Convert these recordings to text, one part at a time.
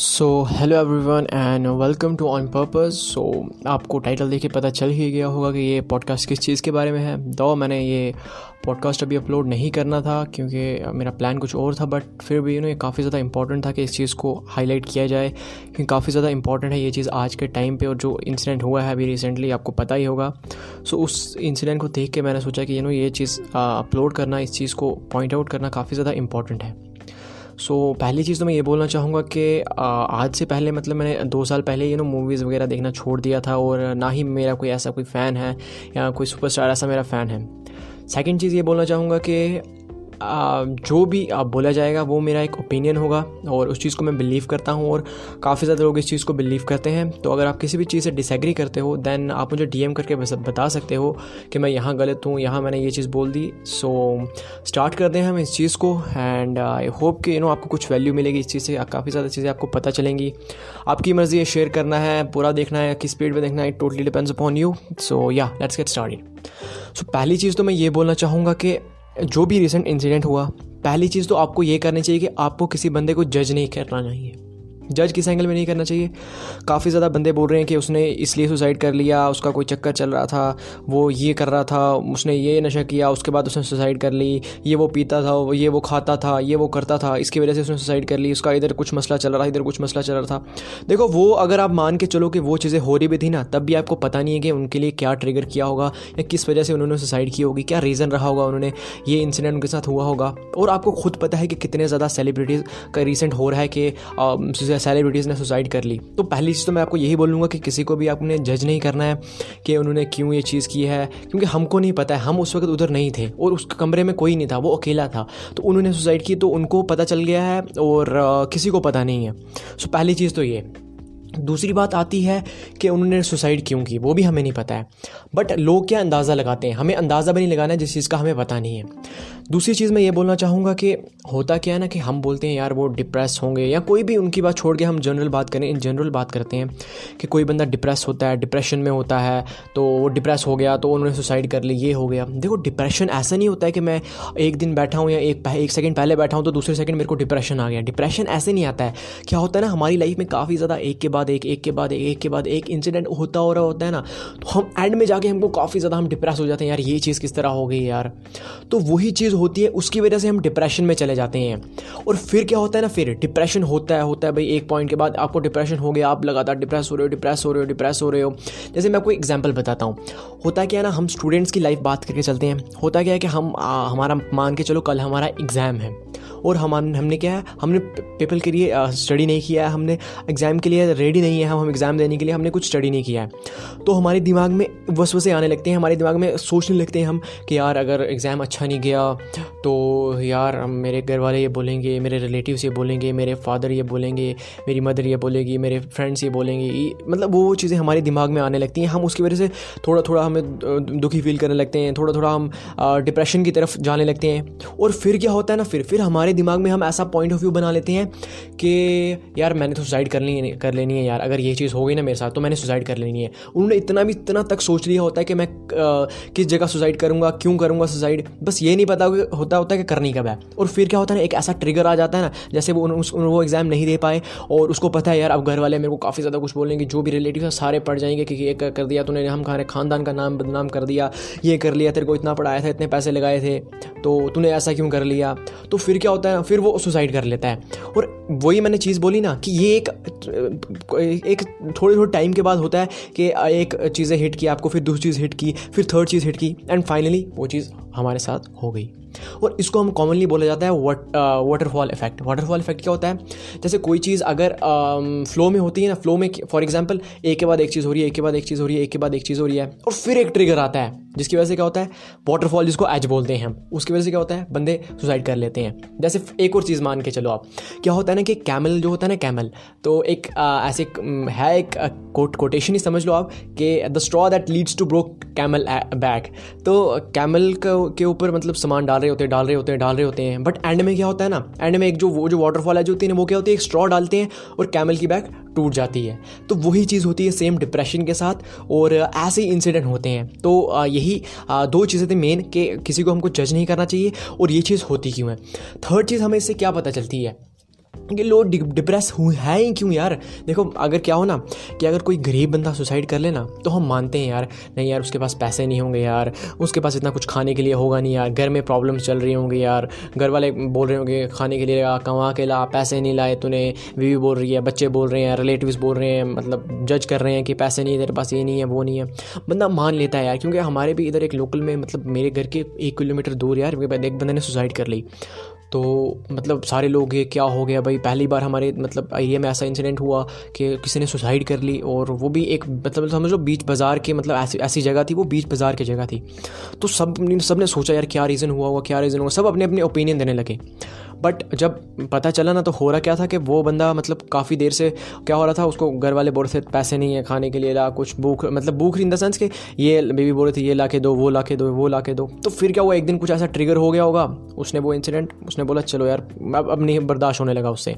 So hello everyone and welcome to on purpose so आपको title देख के पता चल ही गया होगा कि ये पॉडकास्ट किस चीज़ के बारे में है। दो मैंने ये पॉडकास्ट अभी अपलोड नहीं करना था क्योंकि मेरा प्लान कुछ और था बट फिर भी यू नो ये काफ़ी ज़्यादा इंपॉर्टेंट था कि इस चीज़ को हाईलाइट किया जाए। क्योंकि काफ़ी ज़्यादा इंपॉर्टेंट है ये चीज़ आज के टाइम पे और जो इंसिडेंट हुआ है अभी रिसेंटली आपको पता ही होगा। सो so, उस इंसिडेंट को देख के मैंने सोचा कि यू नो ये चीज़ अपलोड करना इस चीज़ को पॉइंट आउट करना काफ़ी ज़्यादा इंपॉर्टेंट है। सो so, पहली चीज़ तो मैं ये बोलना चाहूँगा कि आज से पहले मतलब मैंने दो साल पहले यू नो मूवीज़ वगैरह देखना छोड़ दिया था और ना ही मेरा कोई ऐसा कोई फ़ैन है या कोई सुपरस्टार ऐसा मेरा फ़ैन है। सेकेंड चीज़ ये बोलना चाहूँगा कि जो भी बोला जाएगा वो मेरा एक ओपिनियन होगा और उस चीज़ को मैं बिलीव करता हूँ और काफ़ी ज़्यादा लोग इस चीज़ को बिलीव करते हैं। तो अगर आप किसी भी चीज़ से डिसएग्री करते हो देन आप मुझे डीएम करके बता सकते हो कि मैं यहाँ गलत हूँ, यहाँ मैंने ये चीज़ बोल दी। सो स्टार्ट कर दें हम इस चीज़ को एंड आई होप कि यू नो आपको कुछ वैल्यू मिलेगी इस चीज़ से, काफ़ी ज़्यादा चीज़ें आपको पता चलेंगी। आपकी मर्ज़ी है शेयर करना है, पूरा देखना है, किस स्पीड में देखना है totally depends upon you so yeah let's get start so पहली चीज़ तो मैं ये बोलना चाहूँगा कि जो भी रिसेंट इंसिडेंट हुआ, पहली चीज़ तो आपको ये करनी चाहिए कि आपको किसी बंदे को जज नहीं करना चाहिए। जज किस एंगल में नहीं करना चाहिए। काफ़ी ज़्यादा बंदे बोल रहे हैं कि उसने इसलिए सुसाइड कर लिया, उसका कोई चक्कर चल रहा था, वो ये कर रहा था, उसने ये नशा किया, उसके बाद उसने सुसाइड कर ली, ये वो पीता था, ये वो खाता था, ये वो करता था, इसकी वजह से उसने सुसाइड कर ली, उसका इधर कुछ मसला चल रहा था, इधर कुछ मसला चल रहा था। देखो, वो अगर आप मान के चलो कि वो चीज़ें हो रही भी थी ना, तब भी आपको पता नहीं है कि उनके लिए क्या ट्रिगर किया होगा या किस वजह से उन्होंने सुसाइड की होगी, क्या रीज़न रहा होगा उन्होंने, ये इंसिडेंट उनके साथ हुआ होगा। और आपको खुद पता है कि कितने ज़्यादा सेलिब्रिटीज़ का रिसेंट हो रहा है कि सेलिब्रिटीज़ ने सुसाइड कर ली। तो पहली चीज़ तो मैं आपको यही बोलूँगा कि किसी को भी आपने जज नहीं करना है कि उन्होंने क्यों ये चीज़ की है, क्योंकि हमको नहीं पता है। हम उस वक्त उधर नहीं थे और उस कमरे में कोई नहीं था, वो अकेला था। तो उन्होंने सुसाइड की तो उनको पता चल गया है और किसी को पता नहीं है। सो पहली चीज़ तो ये। दूसरी बात आती है कि उन्होंने सुसाइड क्यों की, वो भी हमें नहीं पता है। बट लोग क्या अंदाज़ा लगाते हैं? हमें अंदाज़ा भी नहीं लगाना है जिस चीज़ का हमें पता नहीं है। दूसरी चीज़ मैं ये बोलना चाहूँगा कि होता क्या है ना कि हम बोलते हैं, यार, वो डिप्रेस होंगे या कोई भी उनकी बात छोड़ के हम जनरल बात करें, इन जनरल बात करते हैं कि कोई बंदा डिप्रेस होता है डिप्रेशन में होता है तो वो डिप्रेस हो गया तो उन्होंने सुसाइड कर ली, ये हो गया। देखो डिप्रेशन ऐसा नहीं होता है कि मैं एक दिन बैठा हूँ या एक एक सेकंड पहले बैठा हूँ तो दूसरे सेकंड मेरे को डिप्रेशन आ गया। डिप्रेशन ऐसे नहीं आता है। क्या होता है ना, हमारी लाइफ में काफ़ी ज़्यादा एक के बाद एक एक के बाद एक एक के बाद एक इंसिडेंट होता हो रहा होता है ना तो हम एंड में जाके हमको काफ़ी ज़्यादा हम डिप्रेस हो जाते हैं, यार, ये चीज़ किस तरह हो गई यार? तो वही चीज़ होती है उसकी वजह से हम डिप्रेशन में चले जाते हैं। और फिर क्या होता है ना फिर डिप्रेशन होता है होता है भाई एक पॉइंट के बाद आपको डिप्रेशन हो गया आप लगातार डिप्रेस हो रहे हो डिप्रेस हो रहे हो डिप्रेस हो रहे हो। जैसे मैं आपको एग्ज़ाम्पल बताता हूँ। होता क्या है ना हम स्टूडेंट्स की लाइफ बात करके चलते हैं। होता क्या है कि हम आ, हमारा मान के चलो कल हमारा एग्ज़ाम है। और हम हमने क्या है हमने पेपर के लिए स्टडी नहीं किया है हमने एग्ज़ाम के लिए रेडी नहीं है हम एग्ज़ाम देने के लिए हमने कुछ स्टडी नहीं किया है। तो हमारे दिमाग में वसवसे आने लगते हैं हमारे दिमाग में सोचने लगते हैं हम कि यार अगर एग्ज़ाम अच्छा नहीं गया तो यार मेरे घर वाले ये बोलेंगे, मेरे रिलेटिव्स ये बोलेंगे, मेरे फादर ये बोलेंगे, मेरी मदर ये बोलेगी, मेरे फ्रेंड्स ये बोलेंगे मतलब वो चीज़ें हमारे दिमाग में आने लगती हैं। हम उसकी वजह से थोड़ा थोड़ा हमें दुखी फील करने लगते हैं थोड़ा थोड़ा हम डिप्रेशन की तरफ़ जाने लगते हैं। और फिर क्या होता है ना, फिर फिर हमारे दिमाग में हम ऐसा पॉइंट ऑफ़ व्यू बना लेते हैं कि यार, मैंने तो सुसाइड कर ली कर लेनी है यार, अगर ये चीज़ हो गई ना मेरे साथ तो मैंने सुसाइड कर लेनी है। उन्होंने इतना भी, इतना तक सोच लिया होता है कि मैं किस जगह सुसाइड करूँगा, क्यों करूँगा सुसाइड बस ये नहीं पता होता होता है कि करनी कब है? और फिर क्या होता है ना एक ऐसा ट्रिगर आ जाता है ना जैसे वो उस, वो एग्ज़ाम नहीं दे पाए और उसको पता है यार अब घर वाले मेरे को काफ़ी ज़्यादा कुछ बोलेंगे जो भी रिलेटिव है सारे पढ़ जाएँगे कि ये कर दिया तूने हम खाने खानदान का नाम बदनाम कर दिया ये कर लिया तेरे को इतना पढ़ाया था इतने पैसे लगाए थे तो तूने ऐसा क्यों कर लिया? तो फिर क्या होता है फिर वो सुसाइड कर लेता है। और वही मैंने चीज़ बोली ना कि ये एक एक थोड़े थोड़े टाइम के बाद होता है कि एक चीज़ें हिट की आपको फिर दूसरी चीज़ हिट की फिर थर्ड चीज़ हिट की एंड फाइनली वो चीज़ हमारे साथ हो गई। और इसको हम कॉमनली बोला जाता है वाटरफॉल इफ़ेक्ट वाटरफॉल इफ़ेक्ट क्या होता है? जैसे कोई चीज़ अगर फ्लो में होती है ना फ्लो में फॉर एग्ज़ाम्पल एक के बाद एक चीज़ हो रही है एक के बाद एक चीज़ हो रही है एक के बाद एक चीज़ हो रही है, और फिर एक ट्रिगर आता है, जिसकी वजह से क्या होता है? वाटरफॉल जिसको एज बोलते हैं उसकी वजह से क्या होता है? बंदे सुसाइड कर लेते हैं। जैसे एक और चीज़ मान के चलो आप। क्या होता है ना कि कैमल जो होता है ना कैमल तो एक ऐसे है एक कोट कोटेशन ही समझ लो आप, कि the straw that leads to broke camel back तो कैमल के ऊपर मतलब सामान डाल रहे होते हैं, डाल रहे होते हैं, डाल रहे होते हैं बट एंड में क्या होता है ना एंड में एक जो, वो जो वाटरफॉल है जो होती है वो क्या होती है, एक स्ट्रॉ डालते हैं और कैमल की बैक टूट जाती है। तो वही चीज़ होती है सेम डिप्रेशन के साथ और ऐसे ही इंसिडेंट होते हैं। तो यही दो चीज़ें थी मेन कि किसी को हमको जज नहीं करना चाहिए और ये चीज़ होती क्यों है। थर्ड चीज़ हमें इससे क्या पता चलती है? कि लोग डिप्रेस हुए हैं ही क्यों यार? देखो, अगर क्या हो ना, कि अगर कोई गरीब बंदा सुसाइड कर लेना तो हम मानते हैं यार, नहीं यार, उसके पास पैसे नहीं होंगे यार, उसके पास इतना कुछ खाने के लिए होगा नहीं यार, घर में प्रॉब्लम्स चल रही होंगी यार, घर वाले बोल रहे होंगे, खाने के लिए कमा के ला, पैसे नहीं लाए तूने, बीवी बोल रही है, बच्चे बोल रहे हैं रिलेटिव्स बोल रहे हैं मतलब जज कर रहे हैं कि पैसे नहीं तेरे पास ये नहीं है, वो नहीं है। बंदा मान लेता है यार, क्योंकि हमारे भी इधर एक लोकल में मतलब मेरे घर के एक किलोमीटर दूर यार, एक बंदे ने सुसाइड कर ली। तो मतलब सारे लोग ये क्या हो गया भाई? पहली बार हमारे मतलब एरिया में ऐसा इंसिडेंट हुआ कि किसी ने सुसाइड कर ली और वो भी एक मतलब समझ बीच बाज़ार के मतलब ऐसी ऐसी जगह थी, वो बीच बाज़ार की जगह थी। तो सब सबने सोचा यार क्या रीज़न हुआ हुआ क्या रीज़न हुआ सब अपने अपने ओपिनियन देने लगे। बट जब पता चला ना तो हो रहा क्या था कि वो बंदा मतलब काफ़ी देर से क्या हो रहा था, उसको घर वाले बोल रहे थे, पैसे नहीं है, खाने के लिए ला, कुछ भूख मतलब भूख इन द सेंस कि ये बेबी बोल रहे थे, ये ला के दो, वो ला के दो, वो ला के दो. तो फिर क्या हुआ? एक दिन कुछ ऐसा ट्रिगर हो गया होगा, उसने वो इंसिडेंट उसने बोला, चलो यार, अब अब नहीं, बर्दाश्त होने लगा उससे.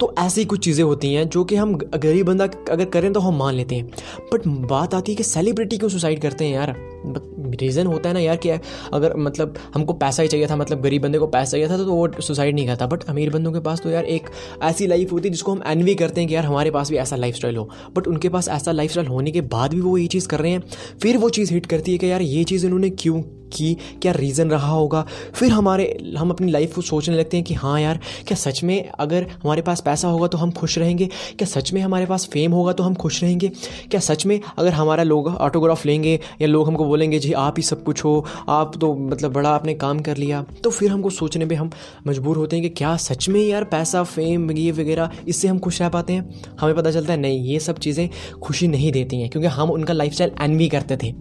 तो ऐसी कुछ चीज़ें होती हैं जो कि हम गरीब बंदा अगर करें तो हम मान लेते हैं। बट बात आती है कि सेलिब्रिटी क्यों सुसाइड करते हैं यार? रीज़न होता है ना यार कि अगर मतलब हमको पैसा ही चाहिए था मतलब गरीब बंदे को पैसा चाहिए था तो वो सुसाइड नहीं करता। बट अमीर बंदों के पास तो यार एक ऐसी लाइफ होती है जिसको हम एनवी करते हैं कि यार हमारे पास भी ऐसा लाइफ हो। बट उनके पास ऐसा लाइफ होने के बाद भी वो ये चीज़ कर रहे हैं। फिर वो चीज़ हिट करती है कि यार ये चीज़ इन्होंने क्यों की क्या रीज़न रहा होगा? फिर हमारे, हम अपनी लाइफ को सोचने लगते हैं कि हाँ यार, क्या सच में अगर हमारे पास पैसा होगा तो हम खुश रहेंगे? क्या सच में हमारे पास फेम होगा तो हम खुश रहेंगे? क्या सच में अगर हमारा लोग ऑटोग्राफ लेंगे या लोग हमको बोलेंगे, जी, आप ही सब कुछ हो, आप तो मतलब बड़ा आपने काम कर लिया। तो फिर हमको सोचने में हम मजबूर होते हैं कि क्या सच में यार पैसा फेम ये वगैरह, इससे हम खुश रह पाते हैं? हमें पता चलता है, नहीं, ये सब चीज़ें खुशी नहीं देती हैं, क्योंकि हम उनका लाइफ स्टाइल एनवी करते थे।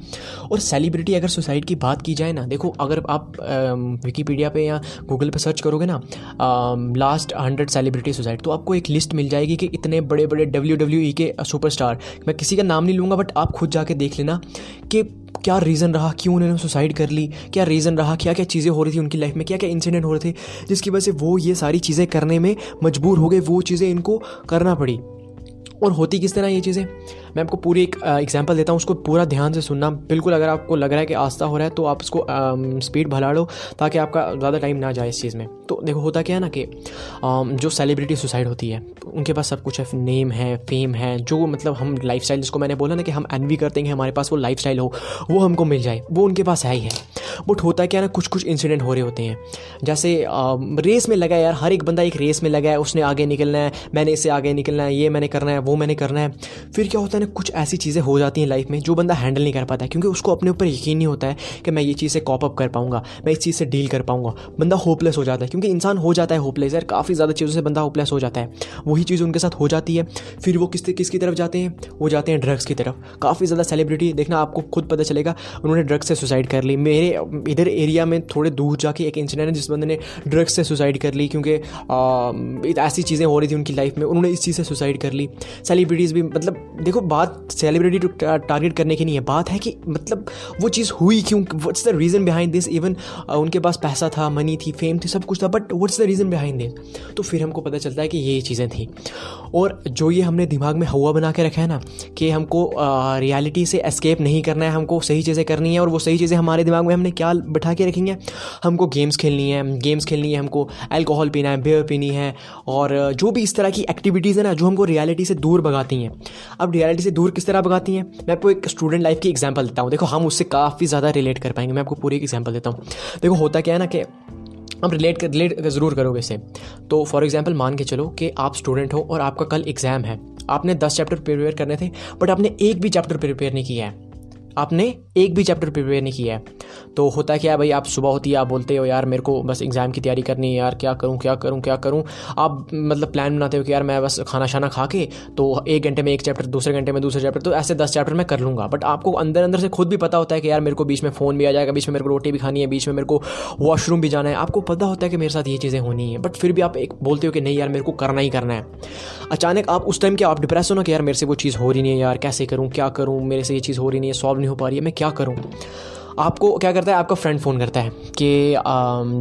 और सेलिब्रिटी अगर सुसाइड की बात की जाए ना। देखो, अगर आप विकीपीडिया पे या गूगल पे सर्च करोगे ना लास्ट हंड्रेड सेलिब्रिटी सुसाइड तो आपको एक लिस्ट मिल जाएगी कि इतने बड़े बड़े डब्ल्यू डब्ल्यू ई के सुपरस्टार मैं किसी का नाम नहीं लूँगा बट आप खुद जाके देख लेना कि क्या रीज़न रहा, क्यों उन्होंने सुसाइड कर ली, क्या रीज़न रहा क्या क्या चीज़ें हो रही थी उनकी लाइफ में क्या क्या इंसिडेंट हो रहे थे, जिसकी वजह से वो ये सारी चीज़ें करने में मजबूर हो गए, वो चीज़ें इनको करना पड़ी। और होती किस तरह ये चीज़ें? मैं आपको पूरी एक एग्जांपल देता हूँ, उसको पूरा ध्यान से सुनना। बिल्कुल अगर आपको लग रहा है कि आस्था हो रहा है तो आप उसको स्पीड भला लो ताकि आपका ज़्यादा टाइम ना जाए इस चीज़ में। तो देखो, होता क्या है ना कि जो सेलिब्रिटी सुसाइड होती है, उनके पास सब कुछ है नेम है फेम है, जो मतलब हम लाइफ स्टाइल जिसको मैंने बोला ना कि हम एनवी करते हैं हमारे पास वो लाइफ हो, वो हमको मिल जाए, वो उनके पास है ही है। बट होता क्या ना कुछ कुछ इंसिडेंट हो रहे होते हैं। जैसे रेस में लगा यार, हर एक बंदा एक रेस में लगा है, उसने आगे निकलना है, मैंने इससे आगे निकलना है, ये मैंने करना है वो मैंने करना है। फिर क्या होता है ना, कुछ ऐसी चीज़ें हो जाती हैं लाइफ में जो बंदा हैंडल नहीं कर पाता है, क्योंकि उसको अपने ऊपर यकीन नहीं होता है कि मैं ये चीज़ें कॉप अप कर पाऊँगा, मैं इस चीज़ से डील कर पाऊँगा। बंदा होपलेस हो जाता है, क्योंकि इंसान हो जाता है होपलेस यार काफ़ी ज़्यादा चीज़ों से बंदा होपलेस हो जाता है। वही चीज़ उनके साथ हो जाती है, फिर वो किस, किसकी तरफ़ जाते हैं? वो जाते हैं ड्रग्स की तरफ़। काफ़ी ज़्यादा सेलिब्रिटी देखना आपको खुद पता चलेगा, उन्होंने ड्रग्स से सुसाइड कर ली। मेरे, इधर एरिया में थोड़े दूर जाके एक इंसिडेंट है, जिस बंदे ने ड्रग्स से सुसाइड कर ली, क्योंकि ऐसी चीज़ें हो रही थी उनकी लाइफ में, उन्होंने इस चीज़ से सुसाइड कर ली। सेलिब्रिटीज़ भी मतलब देखो, बात सेलिब्रिटी टारगेट करने की नहीं है। बात है कि मतलब वो चीज़ हुई क्यों? What's the reason behind this even उनके पास पैसा था मनी थी फेम थी, सब कुछ था but what's the reason behind this तो फिर हमको पता चलता है कि ये चीज़ें थी। और जो ये हमने दिमाग में हवा बना के रखा है ना, कि हमको रियलिटी से एस्केप नहीं करना है, हमको सही चीज़ें करनी है, और वो सही चीज़ें हमारे दिमाग में हमने क्या बैठा के रखेंगे हमको गेम्स खेलनी है गेम्स खेलनी है, हमको अल्कोहल पीना है बियर पीनी है, और जो भी इस तरह की एक्टिविटीज़ है ना, जो हमको रियलिटी से दूर भगाती हैं। अब रियलिटी से दूर किस तरह भगाती हैं? मैं आपको एक स्टूडेंट लाइफ की एग्ज़ाम्पल देता हूँ। देखो, हम उससे काफ़ी ज़्यादा रिलेट कर पाएँगे। मैं आपको पूरी एक एग्ज़ाम्पल देता हूँ। देखो, होता क्या है ना कि आप रिलेट कर रिलेट ज़रूर करोगे इसे तो फॉर एग्ज़ाम्पल मान के चलो कि आप स्टूडेंट हो और आपका कल एग्ज़ाम है। आपने दस चैप्टर प्रिपेयर करने थे बट आपने एक भी चैप्टर प्रिपेयर नहीं किया है। आपने एक भी चैप्टर प्रिपेयर नहीं किया है। तो होता क्या है भाई, आप सुबह होती है, आप बोलते हो, यार, मेरे को बस एग्ज़ाम की तैयारी करनी है, यार, क्या करूँ क्या करूँ क्या करूँ? आप मतलब प्लान बनाते हो कि, यार, मैं बस खाना शाना खा के तो एक घंटे में एक चैप्टर दूसरे घंटे में दूसरे चैप्टर तो ऐसे दस चैप्टर मैं कर लूँगा. बट आपको अंदर अंदर से खुद भी पता होता है कि, यार, मेरे को बीच में फ़ोन भी आ जाएगा, बीच में मेरे को रोटी भी खानी है, बीच में मेरे को वॉशरूम भी जाना है। आपको पता होता है कि मेरे साथ ये चीज़ें होनी है। बट फिर भी आप एक बोलते हो कि, नहीं, यार, मेरे को करना ही करना है। अचानक आप उस टाइम क्या आप डिप्रेस हो ना कि, यार, मेरे से वो चीज़ हो रही नहीं है, यार, कैसे करूँ, क्या करूँ, मेरे से ये चीज़ हो रही नहीं है सॉल्व नहीं हो पा रही है, मैं क्या करूँ? आपको क्या करता है, आपका फ्रेंड फ़ोन करता है कि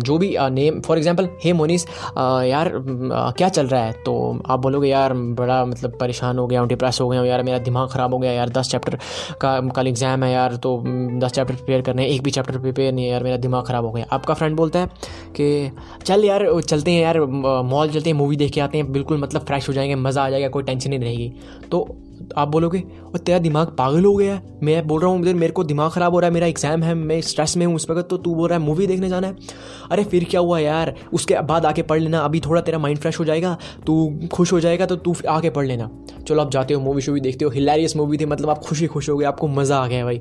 जो भी name for example hey Monis यार क्या चल रहा है? तो आप बोलोगे, यार, बड़ा मतलब परेशान हो गया हूँ डिप्रेस हो गया हूँ, यार, मेरा दिमाग ख़राब हो गया यार, दस चैप्टर का, कल एग्ज़ाम है यार तो दस चैप्टर प्रिपेयर करने हैं, एक भी चैप्टर प्रिपेयर नहीं है, यार, मेरा दिमाग ख़राब हो गया आपका फ्रेंड बोलता है कि, चल यार, चलते हैं यार मॉल चलते हैं मूवी देख के आते हैं, बिल्कुल मतलब फ्रेश हो जाएँगे, मज़ा आ जाएगा, कोई टेंशन नहीं रहेगी। तो आप बोलोगे, और तेरा दिमाग पागल हो गया है? मैं बोल रहा हूँ मेरे को दिमाग ख़राब हो रहा है, मेरा एग्ज़ाम है, मैं स्ट्रेस में हूँ उस वक्त तो तू बोल रहा है मूवी देखने जाना है? अरे फिर क्या हुआ यार, उसके बाद आके पढ़ लेना, अभी थोड़ा तेरा माइंड फ्रेश हो जाएगा, तू खुश हो जाएगा तो तू आके पढ़ लेना। चलो आप जाते हो मूवी शूवी देखते हो हिलेरियस मूवी थी मतलब आप खुशी खुश हो गए, आपको मज़ा आ गया भाई।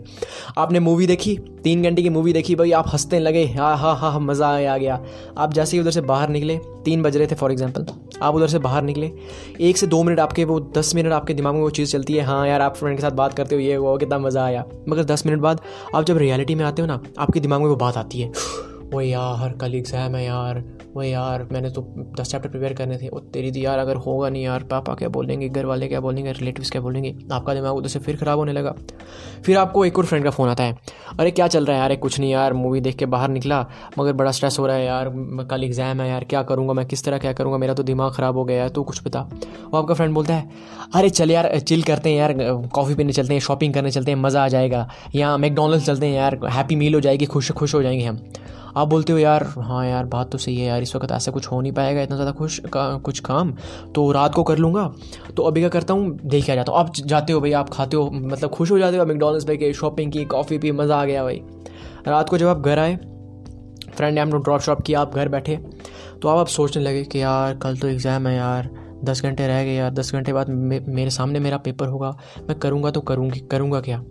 आपने मूवी देखी, तीन घंटे की मूवी देखी, भाई आप हँसते लगे हाँ हाँ हाँ हाँ मज़ा आ गया। आप जैसे ही उधर से बाहर निकले, तीन बज रहे थे फॉर एग्ज़ाम्पल आप उधर से बाहर निकले, एक से दो मिनट आपके, वो दस मिनट आपके दिमाग में वो चीज़ चलती है हाँ यार, आप फ्रेंड के साथ बात करते हो, ये वो, कितना मज़ा आया। मगर दस मिनट बाद आप जब रियलिटी में आते हो ना, आपके दिमाग में वो बात आती है। वो यार, कल एग्ज़ाम है यार, वो यार, मैंने तो दस चैप्टर प्रिपेयर करने थे। वो तेरी दी यार अगर होगा नहीं यार, पापा क्या बोलेंगे, घर वाले क्या बोलेंगे रिलेटिव्स क्या बोलेंगे? आपका दिमाग उधर से फिर ख़राब होने लगा। फिर आपको एक और फ्रेंड का फ़ोन आता है। अरे, क्या चल रहा है यार? कुछ नहीं यार मूवी देख के बाहर निकला, मगर बड़ा स्ट्रेस हो रहा है यार कल एग्ज़ाम है यार, क्या करूँगा मैं, किस तरह क्या करूँगा, मेरा तो दिमाग ख़राब हो गया है तो कुछ बता। वो आपका फ्रेंड बोलता है, अरे, चल यार चिल करते हैं यार कॉफ़ी पीने चलते हैं शॉपिंग करने चलते हैं, मज़ा आ जाएगा। या मैकडोनल्ड्स चलते हैं यार हैप्पी मील हो जाएगी, खुश खुश हो जाएँगे हम। आप बोलते हो यार हाँ यार बात तो सही है यार इस वक्त ऐसा कुछ हो नहीं पाएगा इतना ज़्यादा खुश का, कुछ काम तो रात को कर लूँगा। तो अभी क्या करता हूँ देख जाता हूँ। आप जाते हो भाई आप खाते हो मतलब खुश हो जाते हो मैकडोनल्ड्स पे के शॉपिंग की कॉफ़ी पी मज़ा आ गया भाई। रात को जब आप घर आए फ्रेंड ने हमने ड्रॉप शॉप किया आप घर बैठे तो आप अब सोचने लगे कि यार कल तो एग्ज़ाम है यार दस घंटे रह गए यार दस घंटे बाद मेरे सामने मेरा पेपर होगा मैं करूँगा तो करूँगी करूँगा क्या?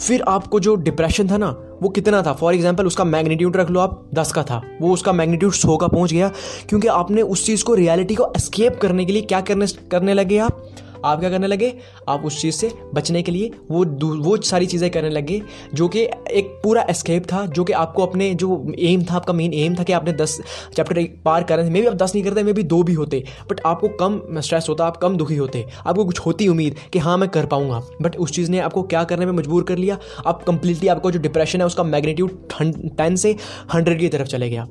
फिर आपको जो डिप्रेशन था ना, वो कितना था? फॉर एग्ज़ाम्पल उसका मैग्नीट्यूड रख लो आप, दस का था। वो उसका मैग्नीट्यूड सौ का पहुँच गया, क्योंकि आपने उस चीज़ को रियलिटी को एस्केप करने के लिए क्या करने करने लगे आप? आप क्या करने लगे? आप उस चीज़ से बचने के लिए वो वो सारी चीज़ें करने लगे जो कि एक पूरा एस्केप था जो कि आपको अपने जो एम था आपका मेन एम था कि आपने दस चैप्टर पार करने थे। मे भी आप दस नहीं करते मे भी दो भी होते बट आपको कम स्ट्रेस होता आप कम दुखी होते। आपको कुछ होती उम्मीद कि हाँ मैं कर पाऊँगा। बट उस चीज़ ने आपको क्या करने में मजबूर कर लिया? आप कंप्लीटली आपको जो डिप्रेशन है उसका मैग्नीट्यूड टेन से हंड्रेड की तरफ़ चले गया।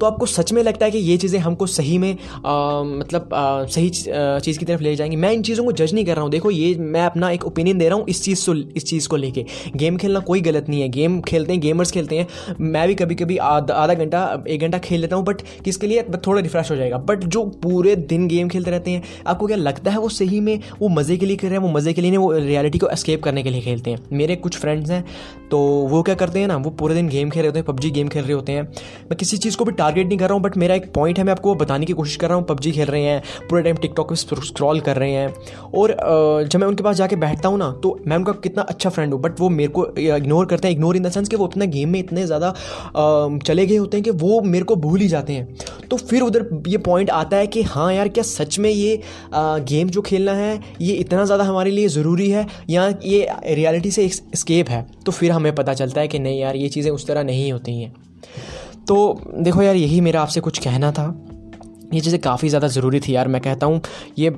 तो आपको सच में लगता है कि ये चीज़ें हमको सही में आ, मतलब आ, सही चीज़ की तरफ़ ले जाएँगी। मैं इन चीज़ों को जज नहीं कर रहा हूँ। देखो, ये मैं अपना एक ओपिनियन दे रहा हूँ इस चीज़ से इस चीज़ को लेके। गेम खेलना कोई गलत नहीं है। गेम खेलते हैं गेमर्स खेलते हैं। मैं भी कभी कभी आधा घंटा, एक घंटा खेल लेता हूँ बट किसके लिए? थोड़ा रिफ्रेश हो जाएगा। बट जो पूरे दिन गेम खेलते रहते हैं, आपको क्या लगता है वो सही में वो मज़े के लिए कर रहे हैं? वो मज़े के लिए नहीं, वो रियलिटी को एस्केप करने के लिए खेलते हैं। मेरे कुछ फ्रेंड्स हैं तो वो क्या करते हैं ना, वो पूरे दिन गेम खेल रहे होते हैं पबजी गेम खेल रहे होते हैं। मैं किसी चीज़ को भी टारगेट नहीं कर रहा हूँ बट मेरा एक पॉइंट है, मैं आपको बताने की कोशिश कर रहा हूँ पबजी खेल रहे हैं, पूरे टाइम टिकटॉक पर स्क्रॉल कर रहे हैं। और जब मैं उनके पास जाके बैठता हूँ ना तो मैं उनका कितना अच्छा फ्रेंड हूँ बट वो मेरे को इग्नोर करते हैं इग्नोर इन द सेंस कि वो अपने गेम में इतने ज़्यादा चले गए होते हैं कि वो मेरे को भूल ही जाते हैं। तो फिर उधर ये पॉइंट आता है कि हाँ यार, क्या सच में ये गेम जो खेलना है, ये इतना ज़्यादा हमारे लिए ज़रूरी है, या ये रियलिटी से स्केप है? तो फिर हमें पता चलता है कि नहीं यार, ये चीज़ें उस तरह नहीं होती हैं। तो देखो यार, यही मेरा आपसे कुछ कहना था। ये चीज़ें काफ़ी ज़्यादा ज़रूरी थी यार, मैं कहता हूँ, ये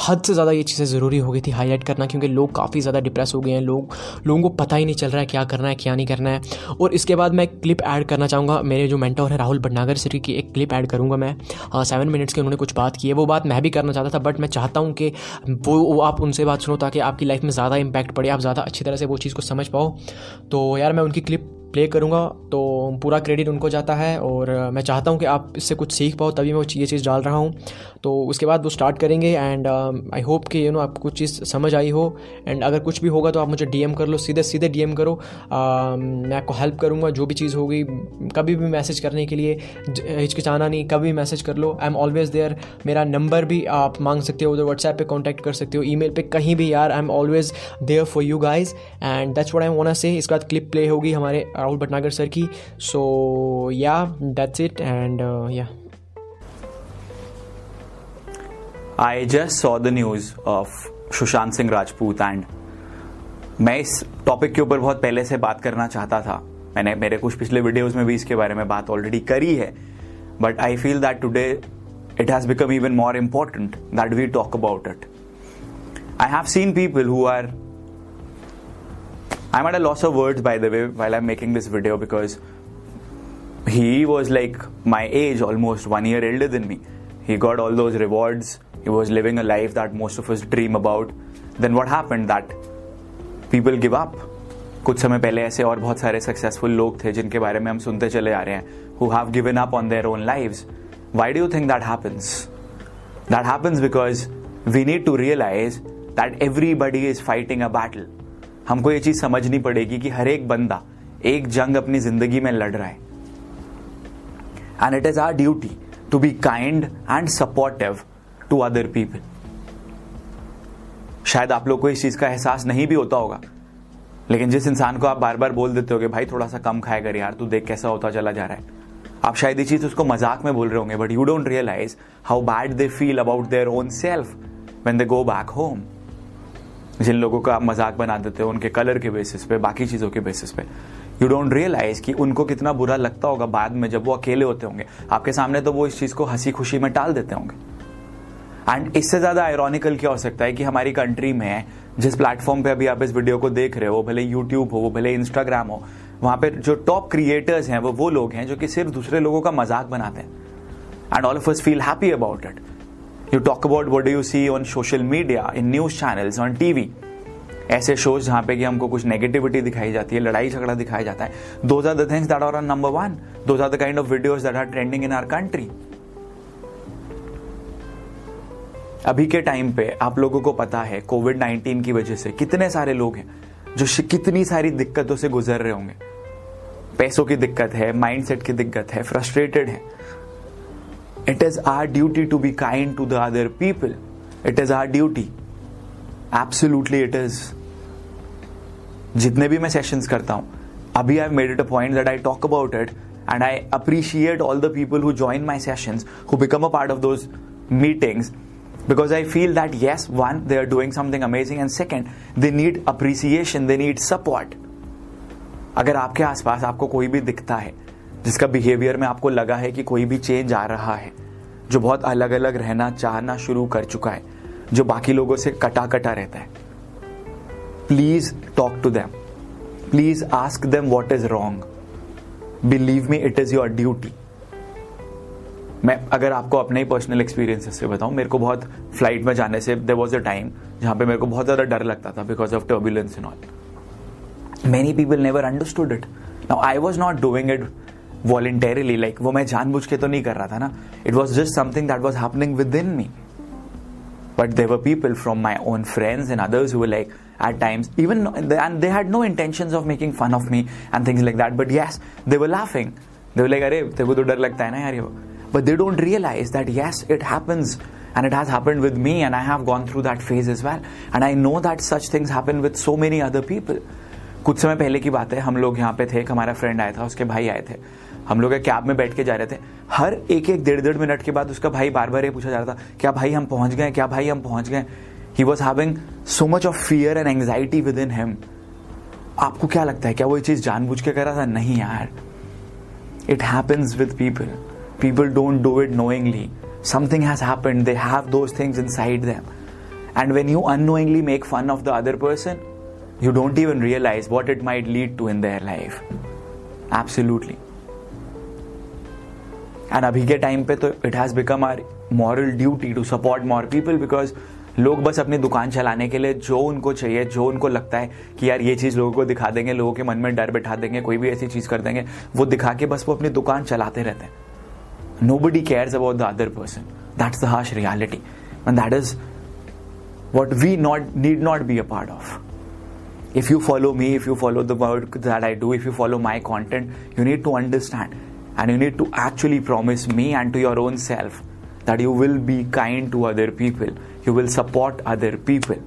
हद से ज़्यादा ये चीज़ें ज़रूरी हो गई थी हाईलाइट करना क्योंकि लोग काफ़ी ज़्यादा डिप्रेस हो गए हैं। लोग लोगों को पता ही नहीं चल रहा है क्या करना है क्या नहीं करना है। और इसके बाद मैं क्लिप ऐड करना चाहूँगा। मेरे जो मेंटोर है राहुल भटनागर सर की एक क्लिप ऐड करूँगा मैं। सेवन मिनट्स की उन्होंने कुछ बात की है। वो बात मैं भी करना चाहता था बट मैं चाहता हूँ कि वो, वो आप उनसे बात सुनो ताकि आपकी लाइफ में ज़्यादा इंपैक्ट पड़े आप ज़्यादा अच्छी तरह से वो चीज़ को समझ पाओ। तो यार मैं उनकी क्लिप प्ले करूँगा तो पूरा क्रेडिट उनको जाता है और मैं चाहता हूँ कि आप इससे कुछ सीख पाओ तभी मैं ये चीज़ डाल रहा हूँ। तो उसके बाद वो स्टार्ट करेंगे एंड आई होप कि यू नो आपको कुछ चीज़ समझ आई हो। एंड अगर कुछ भी होगा तो आप मुझे डीएम कर लो सीधे सीधे डीएम करो। Uh, मैं आपको हेल्प करूँगा जो भी चीज़ होगी कभी भी मैसेज करने के लिए हिचकिचाना नहीं कभी भी मैसेज कर लो। आई एम ऑलवेज देयर मेरा नंबर भी आप मांग सकते हो उधर व्हाट्सएप पर कॉन्टैक्ट कर सकते हो ईमेल पे कहीं भी यार। I am always there for you guys and that's what I want say इसके बाद क्लिप प्ले होगी हमारे राहुल भटनागर सर की। So yeah that's it and yeah I just saw the news of Sushant Singh Rajput and मैं इस topic के ऊपर बहुत पहले से बात करना चाहता था। मैंने, मेरे कुछ पिछले वीडियोस में भी इसके बारे में बात ऑलरेडी करी है। But I feel that today it has become even more important that we talk about it I have seen people who are I'm at a loss of words, by the way, while I'm making this video because he was like my age, almost one year older than me. He got all those rewards. He was living a life that most of us dream about. Then what happened? That people give up. कुछ समय पहले ऐसे और बहुत सारे successful लोग थे जिनके बारे में हम सुनते चले आ रहे हैं who have given up on their own lives why do you think that happens that happens because we need to realise that everybody is fighting a battle हमको ये चीज़ समझनी पड़ेगी कि हर एक बंदा, एक जंग अपनी ज़िंदगी में लड़ रहा है। And it is our duty to be kind and supportive to other people शायद आप लोग को इस चीज़ का एहसास नहीं भी होता होगा, लेकिन जिस इंसान को आप बार बार बोल देते हो भाई, थोड़ा सा कम खाया कर यार, तू देख कैसा होता चला जा रहा है। आप शायद ये चीज़ उसको मज़ाक में बोल रहे होंगे but you don't realise how bad they feel about their own self when they go back home जिन लोगों का आप मज़ाक बना देते हो, उनके कलर के बेसिस पे, बाकी चीज़ों के बेसिस पे। यू डोंट रियलाइज़ कि उनको कितना बुरा लगता होगा बाद में जब वो अकेले होते होंगे। आपके सामने तो वो इस चीज़ को हँसी खुशी में टाल देते होंगे। एंड इससे ज़्यादा आयरॉनिकल क्या हो सकता है कि हमारी कंट्री में, जिस प्लेटफॉर्म पे अभी आप इस वीडियो को देख रहे हो भले यूट्यूब हो, वो भले इंस्टाग्राम हो, वहाँ पे जो टॉप क्रिएटर्स हैं वो वो लोग हैं जो कि सिर्फ़ दूसरे लोगों का मज़ाक बनाते हैं। And all of us feel happy about it you talk about what do you see on social media in news channels on TV ऐसे शोज़ जहाँ पे कि हमको कुछ नेगेटिविटी दिखाई जाती है, लड़ाई झगड़ा दिखाया जाता है। Those are the things that are number one those are the kind of videos that are trending in our country अभी के टाइम पे आप लोगों को पता है कोविड 19 की वजह से कितने सारे लोग हैं जो कितनी सारी दिक्कतों से गुजर रहे होंगे। पैसों की दिक्कत है माइंडसेट की दिक्कत है फ्रस्ट्रेटेड है। It is our duty to be kind to the other people it is our duty absolutely it is जितने भी मैं सेशंस करता हूँ, अभी I made it a point that I talk about it and I appreciate all the people who join my sessions who become a part of those meetings because I feel that yes one they are doing something amazing and second they need appreciation they need support अगर आपके आसपास आपको कोई भी दिखता है जिसका behaviour में आपको लगा है कि कोई भी चेंज आ रहा है, जो बहुत अलग अलग रहना, चाहना शुरू कर चुका है, जो बाकी लोगों से कटा कटा रहता है। Please talk to them please ask them what is wrong believe me it is your duty मैं अगर आपको अपने ही पर्सनल एक्सपीरियंसेस से बताऊँ, मेरे को बहुत फ़्लाइट में जाने से देर वॉज़ अ टाइम जहाँ पे मेरे को बहुत ज़्यादा डर लगता था because of turbulence in all many people never understood it now I was not doing it voluntarily like वो मैं जानबूझ के तो नहीं कर रहा था ना it was just something that was happening within me but there were people from my own friends and others who were like at times even and they had no intentions of making fun of me and things like that but yes they were laughing they were like अरे तेरे को तो डर लगता है ना यार ये but they don't realize that yes it happens and it has happened with me and I have gone through that phase as well and I know that such things happen with so many other people कुछ समय पहले की बात है हम लोग यहाँ पे थे एक हमारा फ्रेंड आया था उसके भाई आए थे हम लोग कैब में बैठ के जा रहे थे। हर एक एक डेढ़ डेढ़ मिनट के बाद उसका भाई बार बार ये पूछा जा रहा था, क्या भाई हम पहुँच गए? क्या भाई हम पहुँच गए? He was having so much of fear and anxiety within him आपको क्या लगता है? क्या वो ये चीज़ जानबूझ के कर रहा था? नहीं यार। It happens with people people don't do it knowingly something has happened they have those things inside them and when you unknowingly make fun of the other person you don't even realize what it might lead to in their life. Absolutely. And अभी के time पे तो it has become our moral duty to support more people because लोग बस अपनी दुकान चलाने के लिए जो उनको चाहिए, जो उनको लगता है कि यार ये चीज़ लोगों को दिखा देंगे, लोगों के मन में डर बैठा देंगे, कोई भी ऐसी चीज़ कर देंगे, वो दिखा के बस वो अपनी दुकान चलाते रहते हैं। Nobody cares about the other person that's the harsh reality and that is what we not need not be a part of if you follow me, if you follow the work that do, if you follow my content, you need to understand and you need to actually promise me and to your own self that you will be kind to other people, you will support other people.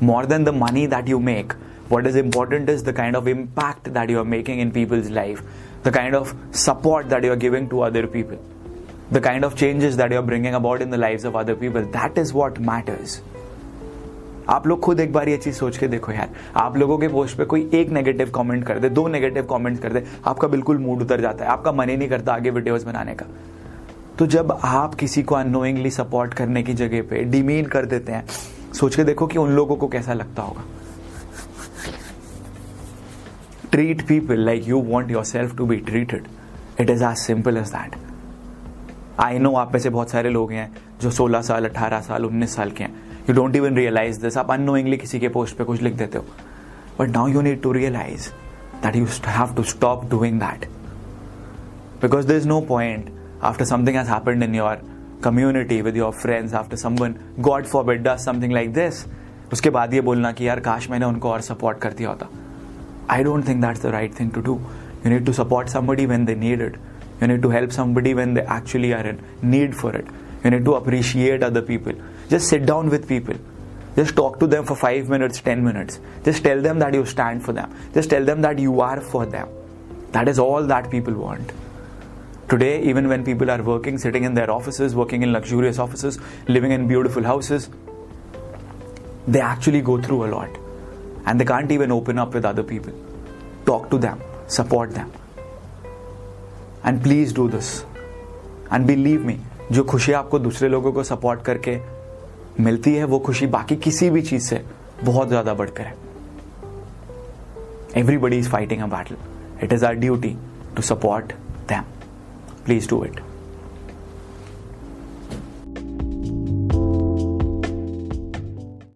More than the money that you make, what is important is the kind of impact that you are making in people's life, the kind of support that you are giving to other people, the kind of changes that you are bringing about in the lives of other people. That is what matters. आप लोग खुद एक बार ये चीज़ सोच के देखो यार आप लोगों के पोस्ट पे कोई एक नेगेटिव कमेंट कर दे, दो नेगेटिव कमेंट कर दे, आपका बिल्कुल मूड उतर जाता है आपका मन ही नहीं करता आगे वीडियोस बनाने का तो जब आप किसी को अनोइंगली सपोर्ट करने की जगह पे डिमीन कर देते हैं, सोच के देखो कि उन लोगों को कैसा लगता होगा treat people like you want yourself to be treated. It is as simple as that. I know आप में से बहुत सारे लोग हैं जो 16 साल 18 साल 19 साल के हैं। You don't even realise this आप अनोइंगली किसी के पोस्ट पे कुछ लिख देते हो। But now you need to realise that you have to stop doing that because there is no point after something has happened in your community with your friends after someone god for bed does something like this उसके बाद ये बोलना कि यार, काश मैंने उनको और सपोर्ट कर दिया होता। I don't think that's the right thing to do you need to support somebody when they need it You need to help somebody when they actually are in need for it. You need to appreciate other people. Just sit down with people. Just talk to them for 5 minutes, 10 minutes. Just tell them that you stand for them. Just tell them that you are for them. That is all that people want. Today, even when people are working, sitting in their offices, working in luxurious offices, living in beautiful houses, they actually go through a lot. And they can't even open up with other people. Talk to them, support them. And please do this and believe me जो खुशी आपको दूसरे लोगों को support करके मिलती है, वो खुशी बाकी किसी भी चीज़ से बहुत ज़्यादा बढ़कर है। Everybody is fighting a battle it is our duty to support them please do it